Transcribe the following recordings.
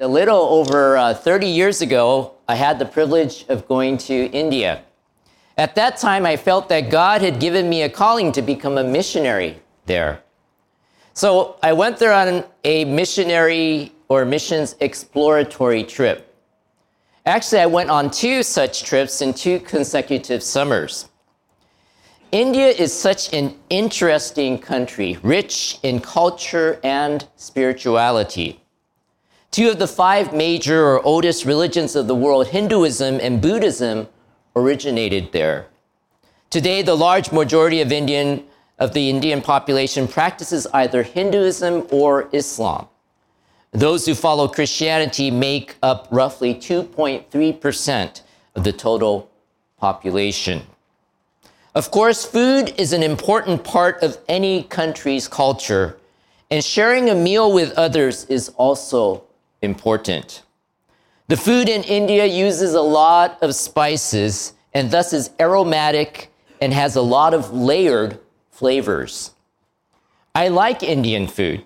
A little over uh, 30 years ago, I had the privilege of going to India. At that time, I felt that God had given me a calling to become a missionary there. So I went there on a missionary or missions exploratory trip. Actually, I went on two such trips in two consecutive summers. India is such an interesting country, rich in culture and spirituality. Two of the five major or oldest religions of the world, Hinduism and Buddhism, originated there. Today, the large majority of Indian of the Indian population practices either Hinduism or Islam. Those who follow Christianity make up roughly 2.3% of the total population. Of course, food is an important part of any country's culture, and sharing a meal with others is also important. The food in India uses a lot of spices and thus is aromatic and has a lot of layered flavors. I like Indian food,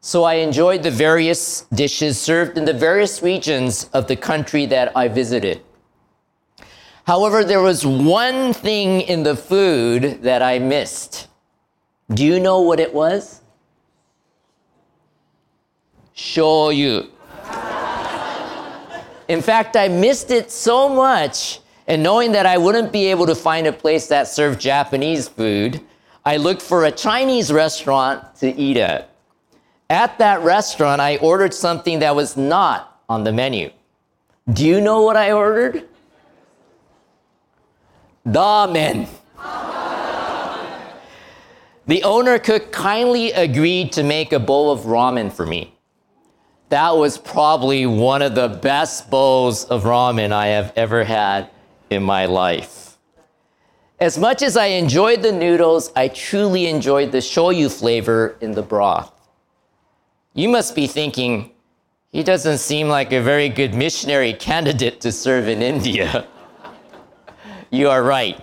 so I enjoyed the various dishes served in the various regions of the country that I visited. However, there was one thing in the food that I missed. Do you know what it was? Shoyu. In fact, I missed it so much, and knowing that I wouldn't be able to find a place that served Japanese food, I looked for a Chinese restaurant to eat at. At that restaurant, I ordered something that was not on the menu. Do you know what I ordered? Ramen. the owner cook kindly agreed to make a bowl of ramen for me that was probably one of the best bowls of ramen I have ever had in my life. As much as I enjoyed the noodles, I truly enjoyed the shoyu flavor in the broth. You must be thinking, he doesn't seem like a very good missionary candidate to serve in India. you are right.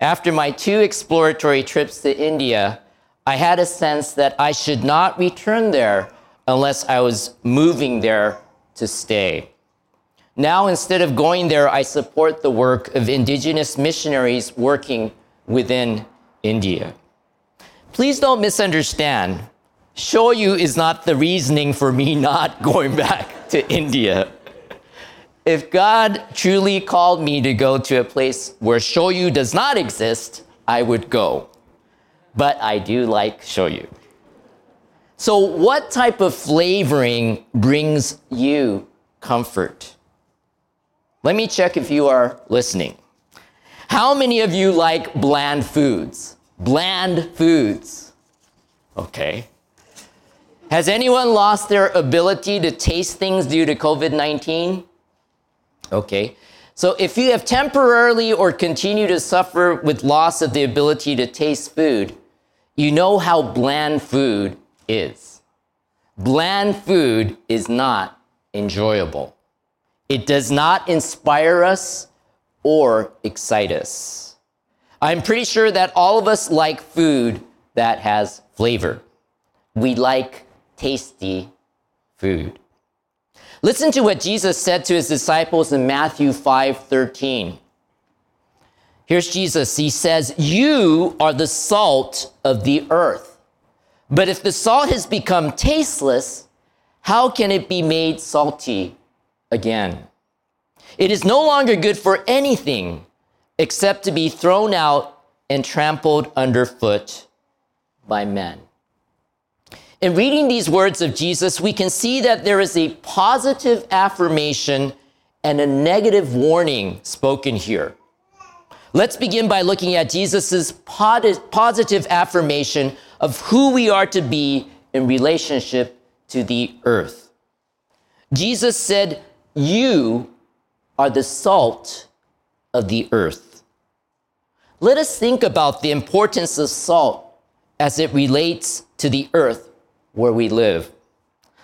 After my two exploratory trips to India, I had a sense that I should not return there unless I was moving there to stay. Now, instead of going there, I support the work of indigenous missionaries working within India. Please don't misunderstand. Shoyu is not the reasoning for me not going back to India. If God truly called me to go to a place where shoyu does not exist, I would go. But I do like shoyu. So, what type of flavoring brings you comfort? Let me check if you are listening. How many of you like bland foods? Bland foods. Okay. Has anyone lost their ability to taste things due to COVID 19? Okay. So, if you have temporarily or continue to suffer with loss of the ability to taste food, you know how bland food is. Bland food is not enjoyable. It does not inspire us or excite us. I'm pretty sure that all of us like food that has flavor. We like tasty food. Listen to what Jesus said to his disciples in Matthew 5:13. Here's Jesus. He says, "You are the salt of the earth." But if the salt has become tasteless, how can it be made salty again? It is no longer good for anything except to be thrown out and trampled underfoot by men. In reading these words of Jesus, we can see that there is a positive affirmation and a negative warning spoken here. Let's begin by looking at Jesus' positive affirmation of who we are to be in relationship to the earth. Jesus said, You are the salt of the earth. Let us think about the importance of salt as it relates to the earth where we live.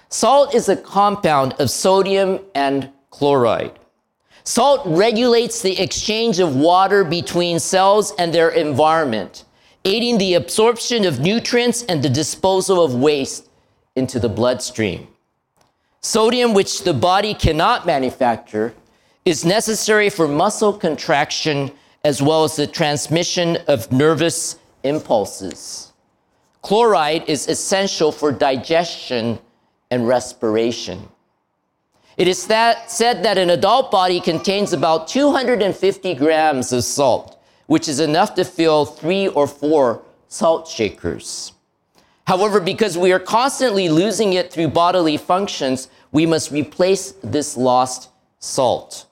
Salt is a compound of sodium and chloride. Salt regulates the exchange of water between cells and their environment aiding the absorption of nutrients and the disposal of waste into the bloodstream. Sodium, which the body cannot manufacture, is necessary for muscle contraction as well as the transmission of nervous impulses. Chloride is essential for digestion and respiration. It is that, said that an adult body contains about 250 grams of salt, which is enough to fill three or four salt shakers. However, because we are constantly losing it through bodily functions, we must replace this lost salt.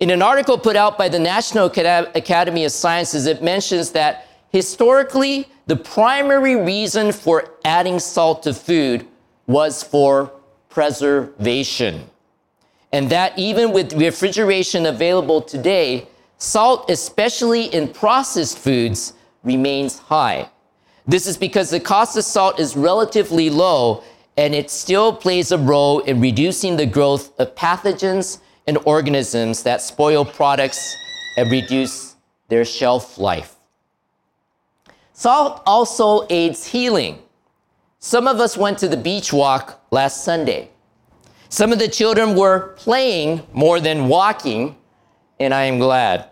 In an article put out by the National Academy of Sciences, it mentions that historically, the primary reason for adding salt to food was for preservation. And that even with refrigeration available today, salt, especially in processed foods, remains high. This is because the cost of salt is relatively low and it still plays a role in reducing the growth of pathogens and organisms that spoil products and reduce their shelf life. Salt also aids healing. Some of us went to the beach walk last Sunday. Some of the children were playing more than walking, and I am glad.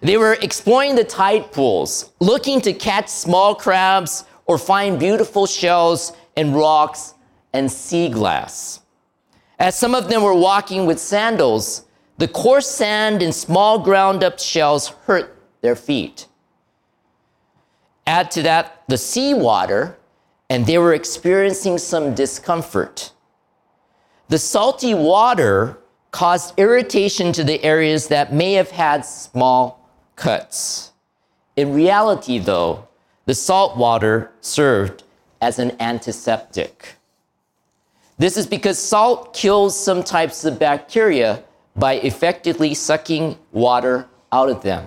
They were exploring the tide pools, looking to catch small crabs or find beautiful shells and rocks and sea glass. As some of them were walking with sandals, the coarse sand and small ground up shells hurt their feet. Add to that the seawater, and they were experiencing some discomfort. The salty water caused irritation to the areas that may have had small cuts. In reality, though, the salt water served as an antiseptic. This is because salt kills some types of bacteria by effectively sucking water out of them.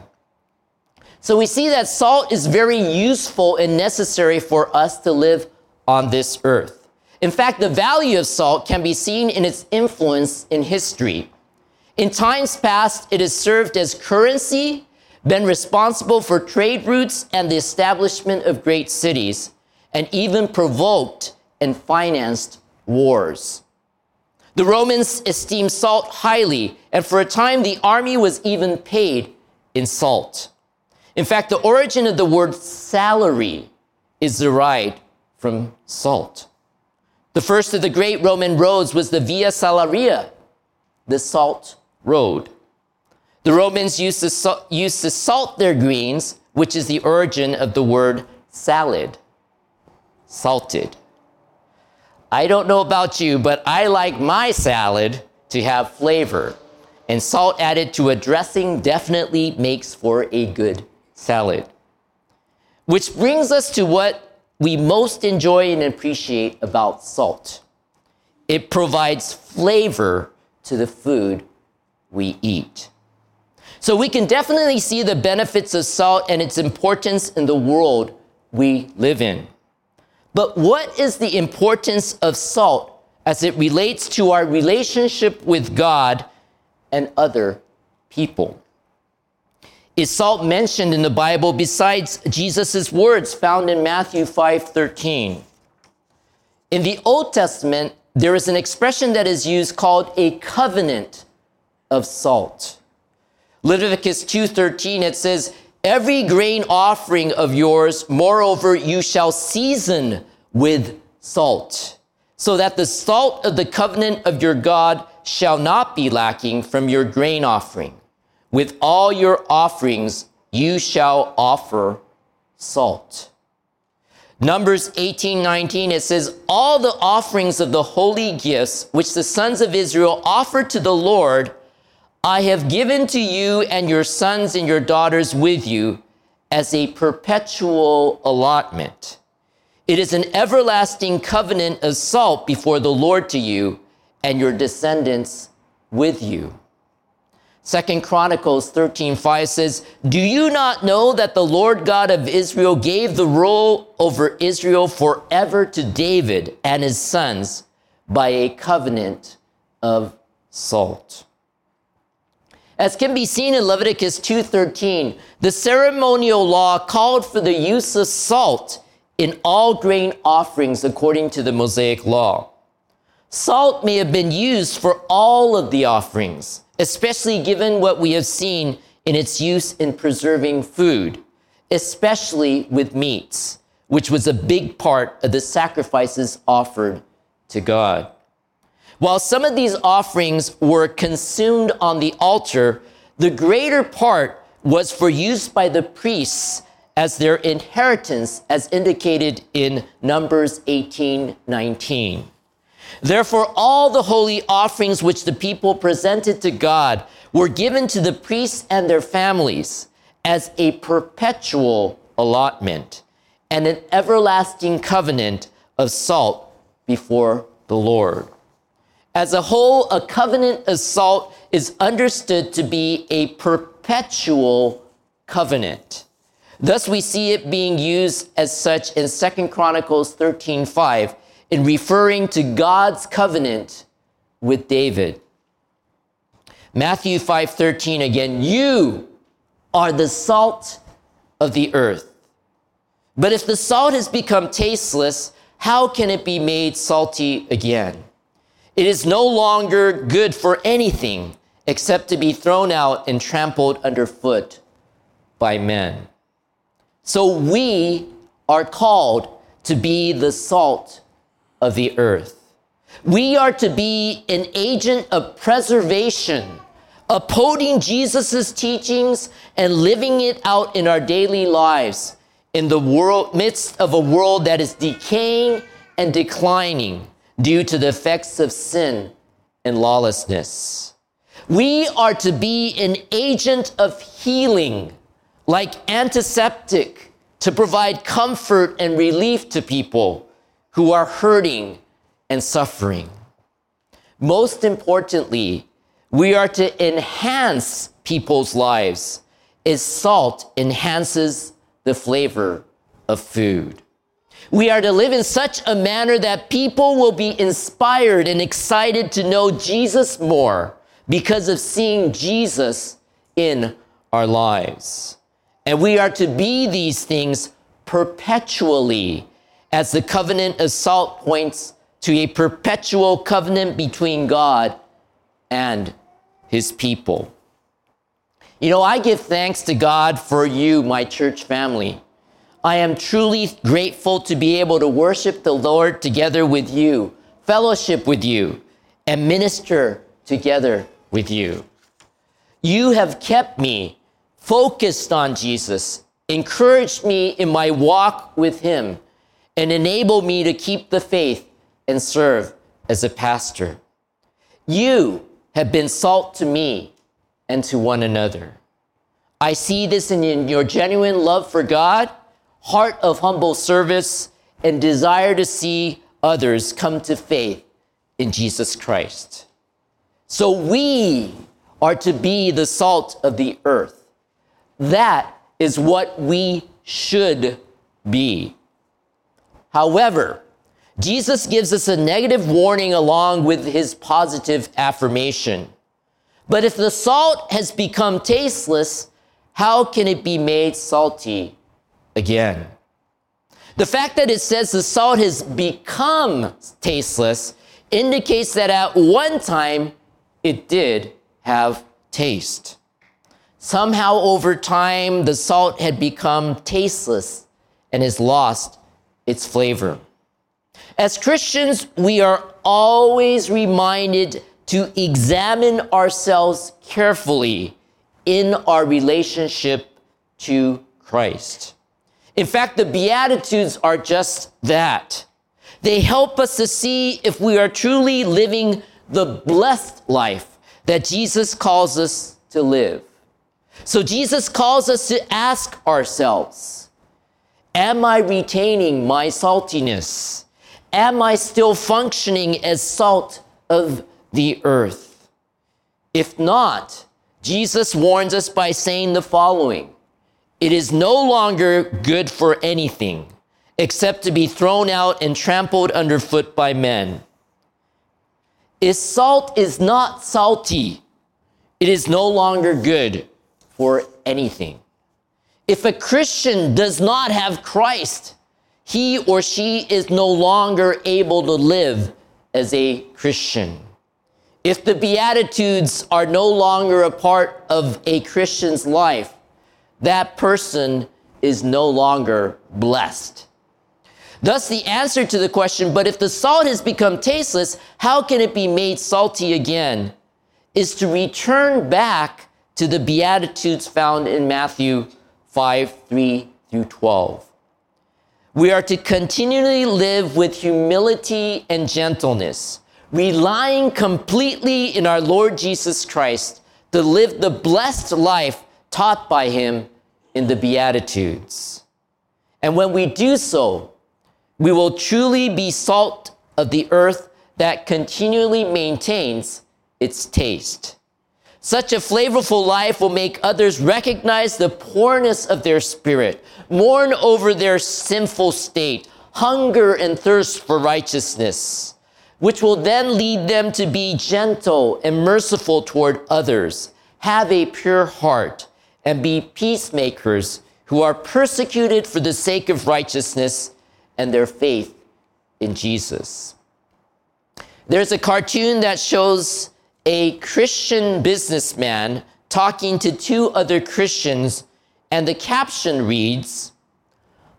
So we see that salt is very useful and necessary for us to live on this earth. In fact, the value of salt can be seen in its influence in history. In times past, it has served as currency, been responsible for trade routes and the establishment of great cities, and even provoked and financed wars. The Romans esteemed salt highly, and for a time the army was even paid in salt. In fact, the origin of the word salary is derived from salt. The first of the great Roman roads was the Via Salaria, the salt road. The Romans used to, used to salt their greens, which is the origin of the word salad. Salted. I don't know about you, but I like my salad to have flavor. And salt added to a dressing definitely makes for a good salad. Which brings us to what we most enjoy and appreciate about salt it provides flavor to the food we eat. So we can definitely see the benefits of salt and its importance in the world we live in. But what is the importance of salt as it relates to our relationship with God and other people? Is salt mentioned in the Bible besides Jesus' words found in Matthew 5:13? In the Old Testament, there is an expression that is used called a covenant of salt. Leviticus 2:13 it says, "Every grain offering of yours, moreover, you shall season with salt, so that the salt of the covenant of your God shall not be lacking from your grain offering. With all your offerings you shall offer salt." Numbers 18, 19, it says, All the offerings of the holy gifts which the sons of Israel offered to the Lord I have given to you and your sons and your daughters with you as a perpetual allotment. It is an everlasting covenant of salt before the Lord to you and your descendants with you. Second Chronicles 13:5 says, "Do you not know that the Lord God of Israel gave the rule over Israel forever to David and his sons by a covenant of salt?" As can be seen in Leviticus 2:13, the ceremonial law called for the use of salt in all grain offerings according to the Mosaic law. Salt may have been used for all of the offerings, especially given what we have seen in its use in preserving food, especially with meats, which was a big part of the sacrifices offered to God. While some of these offerings were consumed on the altar, the greater part was for use by the priests as their inheritance, as indicated in Numbers 18 19. Therefore, all the holy offerings which the people presented to God were given to the priests and their families as a perpetual allotment and an everlasting covenant of salt before the Lord. As a whole, a covenant of salt is understood to be a perpetual covenant. Thus, we see it being used as such in 2 Chronicles 13 5 in referring to God's covenant with David. Matthew 5:13 again, you are the salt of the earth. But if the salt has become tasteless, how can it be made salty again? It is no longer good for anything except to be thrown out and trampled underfoot by men. So we are called to be the salt of the earth. We are to be an agent of preservation, upholding Jesus' teachings and living it out in our daily lives in the world, midst of a world that is decaying and declining due to the effects of sin and lawlessness. We are to be an agent of healing, like antiseptic, to provide comfort and relief to people who are hurting and suffering. Most importantly, we are to enhance people's lives as salt enhances the flavor of food. We are to live in such a manner that people will be inspired and excited to know Jesus more because of seeing Jesus in our lives. And we are to be these things perpetually as the covenant of salt points to a perpetual covenant between God and his people. You know, I give thanks to God for you, my church family. I am truly grateful to be able to worship the Lord together with you, fellowship with you, and minister together with you. You have kept me focused on Jesus, encouraged me in my walk with him, and enable me to keep the faith and serve as a pastor. You have been salt to me and to one another. I see this in your genuine love for God, heart of humble service, and desire to see others come to faith in Jesus Christ. So we are to be the salt of the earth. That is what we should be. However, Jesus gives us a negative warning along with his positive affirmation. But if the salt has become tasteless, how can it be made salty again? The fact that it says the salt has become tasteless indicates that at one time it did have taste. Somehow over time, the salt had become tasteless and has lost its flavor. As Christians, we are always reminded to examine ourselves carefully in our relationship to Christ. In fact, the Beatitudes are just that. They help us to see if we are truly living the blessed life that Jesus calls us to live. So Jesus calls us to ask ourselves, Am I retaining my saltiness? Am I still functioning as salt of the earth? If not, Jesus warns us by saying the following It is no longer good for anything except to be thrown out and trampled underfoot by men. If salt is not salty, it is no longer good for anything. If a Christian does not have Christ, he or she is no longer able to live as a Christian. If the Beatitudes are no longer a part of a Christian's life, that person is no longer blessed. Thus, the answer to the question, but if the salt has become tasteless, how can it be made salty again? is to return back to the Beatitudes found in Matthew 5 3 through 12. We are to continually live with humility and gentleness, relying completely in our Lord Jesus Christ to live the blessed life taught by Him in the Beatitudes. And when we do so, we will truly be salt of the earth that continually maintains its taste. Such a flavorful life will make others recognize the poorness of their spirit, mourn over their sinful state, hunger and thirst for righteousness, which will then lead them to be gentle and merciful toward others, have a pure heart, and be peacemakers who are persecuted for the sake of righteousness and their faith in Jesus. There's a cartoon that shows a Christian businessman talking to two other Christians, and the caption reads,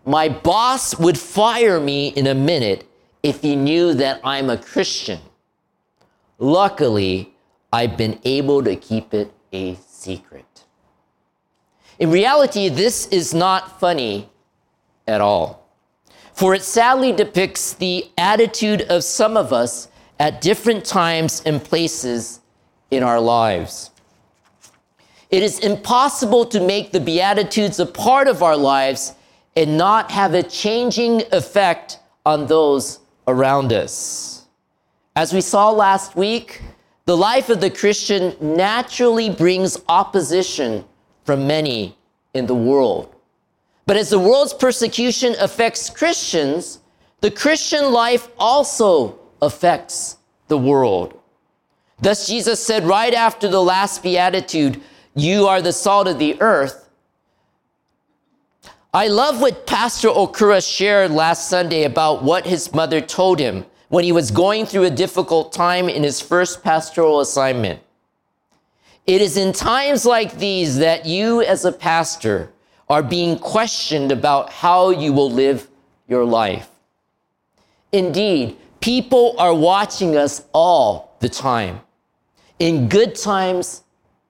My boss would fire me in a minute if he knew that I'm a Christian. Luckily, I've been able to keep it a secret. In reality, this is not funny at all, for it sadly depicts the attitude of some of us at different times and places in our lives. It is impossible to make the Beatitudes a part of our lives and not have a changing effect on those around us. As we saw last week, the life of the Christian naturally brings opposition from many in the world. But as the world's persecution affects Christians, the Christian life also affects the world. Thus, Jesus said right after the last beatitude, You are the salt of the earth. I love what Pastor Okura shared last Sunday about what his mother told him when he was going through a difficult time in his first pastoral assignment. It is in times like these that you, as a pastor, are being questioned about how you will live your life. Indeed, People are watching us all the time, in good times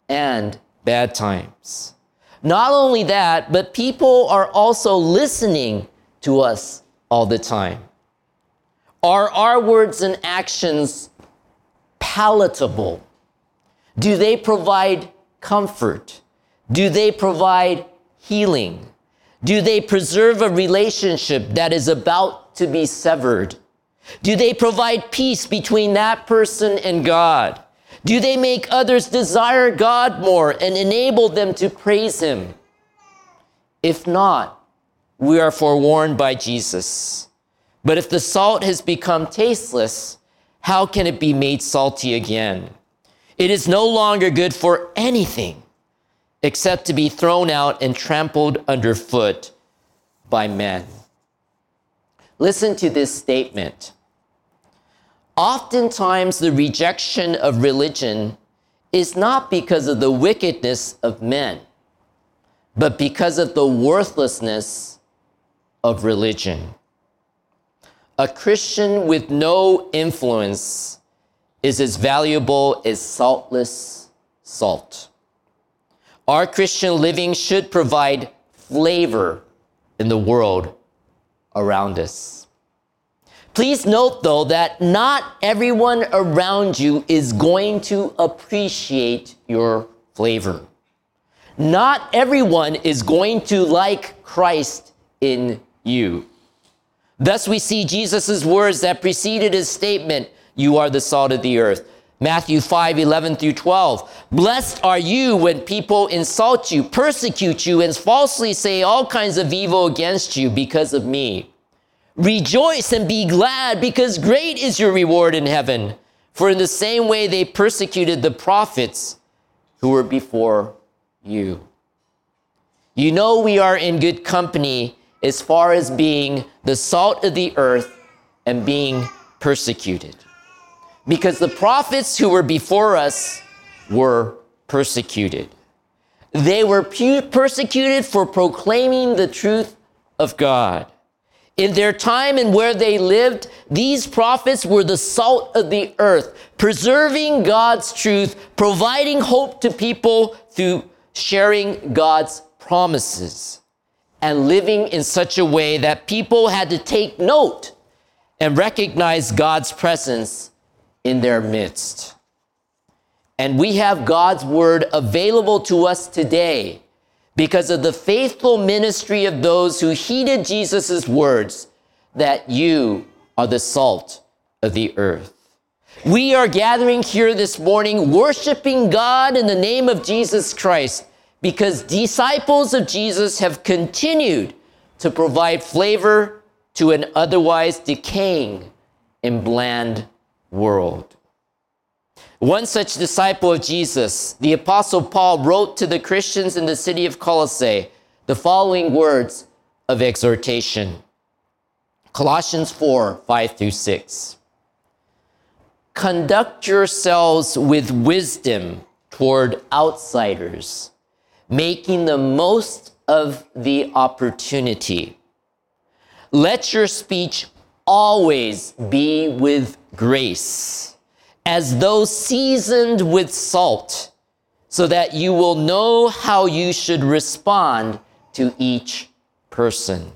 and bad times. Not only that, but people are also listening to us all the time. Are our words and actions palatable? Do they provide comfort? Do they provide healing? Do they preserve a relationship that is about to be severed? Do they provide peace between that person and God? Do they make others desire God more and enable them to praise Him? If not, we are forewarned by Jesus. But if the salt has become tasteless, how can it be made salty again? It is no longer good for anything except to be thrown out and trampled underfoot by men. Listen to this statement. Oftentimes, the rejection of religion is not because of the wickedness of men, but because of the worthlessness of religion. A Christian with no influence is as valuable as saltless salt. Our Christian living should provide flavor in the world around us. Please note, though, that not everyone around you is going to appreciate your flavor. Not everyone is going to like Christ in you. Thus, we see Jesus' words that preceded his statement, You are the salt of the earth. Matthew 5 11 through 12. Blessed are you when people insult you, persecute you, and falsely say all kinds of evil against you because of me. Rejoice and be glad, because great is your reward in heaven. For in the same way they persecuted the prophets who were before you. You know, we are in good company as far as being the salt of the earth and being persecuted. Because the prophets who were before us were persecuted. They were persecuted for proclaiming the truth of God. In their time and where they lived, these prophets were the salt of the earth, preserving God's truth, providing hope to people through sharing God's promises, and living in such a way that people had to take note and recognize God's presence in their midst. And we have God's word available to us today because of the faithful ministry of those who heeded Jesus' words that you are the salt of the earth. We are gathering here this morning worshiping God in the name of Jesus Christ because disciples of Jesus have continued to provide flavor to an otherwise decaying and bland world. One such disciple of Jesus, the Apostle Paul, wrote to the Christians in the city of Colossae the following words of exhortation Colossians 4 5 through 6. Conduct yourselves with wisdom toward outsiders, making the most of the opportunity. Let your speech always be with grace as though seasoned with salt, so that you will know how you should respond to each person.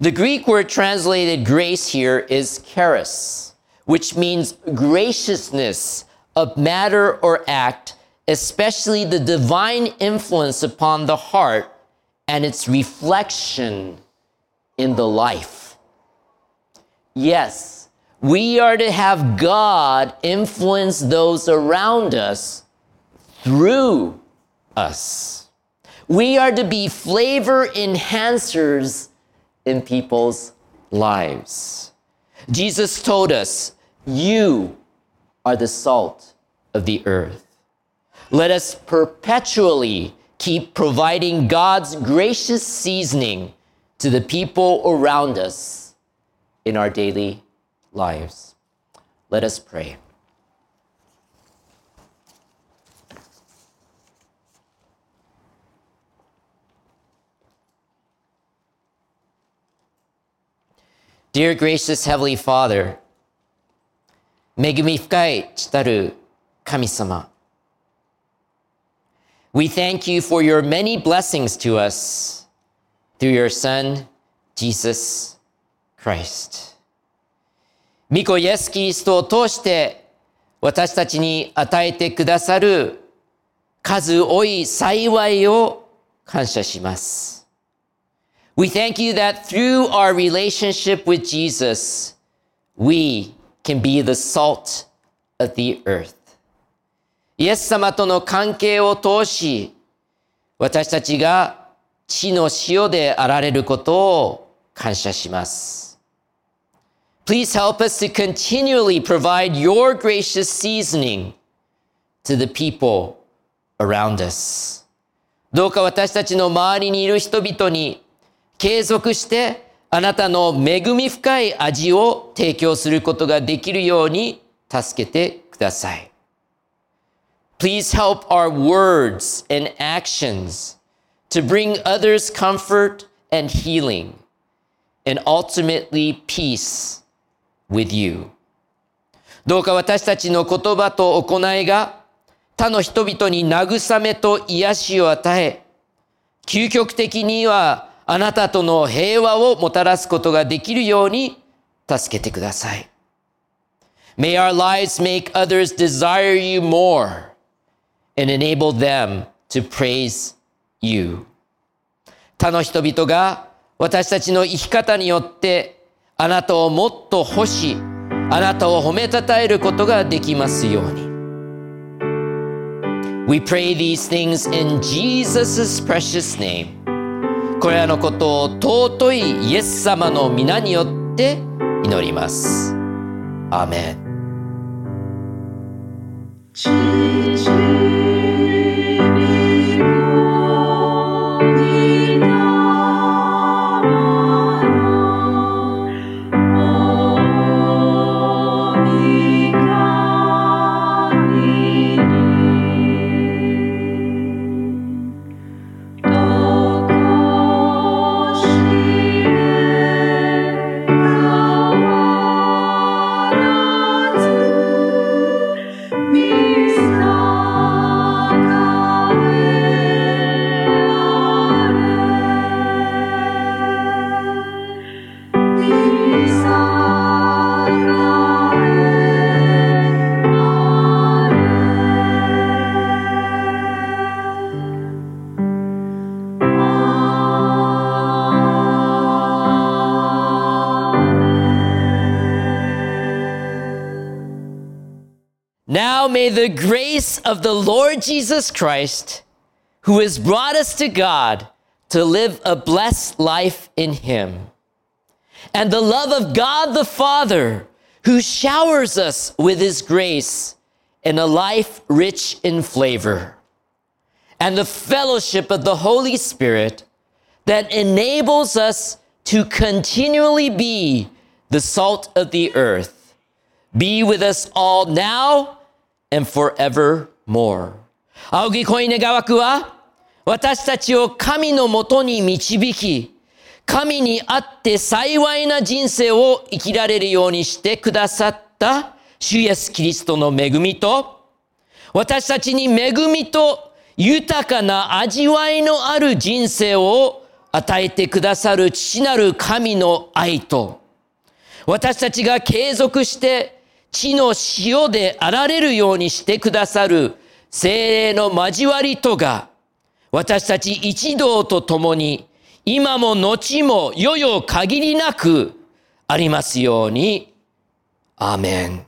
The Greek word translated grace here is charis, which means graciousness of matter or act, especially the divine influence upon the heart and its reflection in the life. Yes, we are to have God influence those around us through us. We are to be flavor enhancers in people's lives. Jesus told us, You are the salt of the earth. Let us perpetually keep providing God's gracious seasoning to the people around us in our daily lives. Let us pray. Dear gracious Heavenly Father, 恵み深いたる神様 We thank you for your many blessings to us through your Son, Jesus Christ. 御子イエス・キリストを通して私たちに与えてくださる数多い幸いを感謝します。We thank you that through our relationship with Jesus, we can be the salt of the earth. イエス様との関係を通し、私たちが地の塩であられることを感謝します。Please help us to continually provide your gracious seasoning to the people around us. どうか私たちの周りにいる人々に継続してあなたの恵み深い味を提供することができるように助けてください。Please help our words and actions to bring others comfort and healing and ultimately peace with you. どうか私たちの言葉と行いが他の人々に慰めと癒しを与え、究極的にはあなたとの平和をもたらすことができるように助けてください。May our lives make others desire you more and enable them to praise you. 他の人々が私たちの生き方によってあなたをもっと欲し、あなたを褒めたたえることができますように。We pray these things in Jesus' precious name. これらのことを尊いイエス様の皆によって祈ります。アーメン。May the grace of the Lord Jesus Christ, who has brought us to God to live a blessed life in Him, and the love of God the Father, who showers us with His grace in a life rich in flavor, and the fellowship of the Holy Spirit that enables us to continually be the salt of the earth, be with us all now and forevermore. 青木恋願わくは、私たちを神のもとに導き、神にあって幸いな人生を生きられるようにしてくださった主イエスキリストの恵みと、私たちに恵みと豊かな味わいのある人生を与えてくださる父なる神の愛と、私たちが継続して地の塩であられるようにしてくださる精霊の交わりとが、私たち一同と共に、今も後も世々限りなくありますように。アーメン。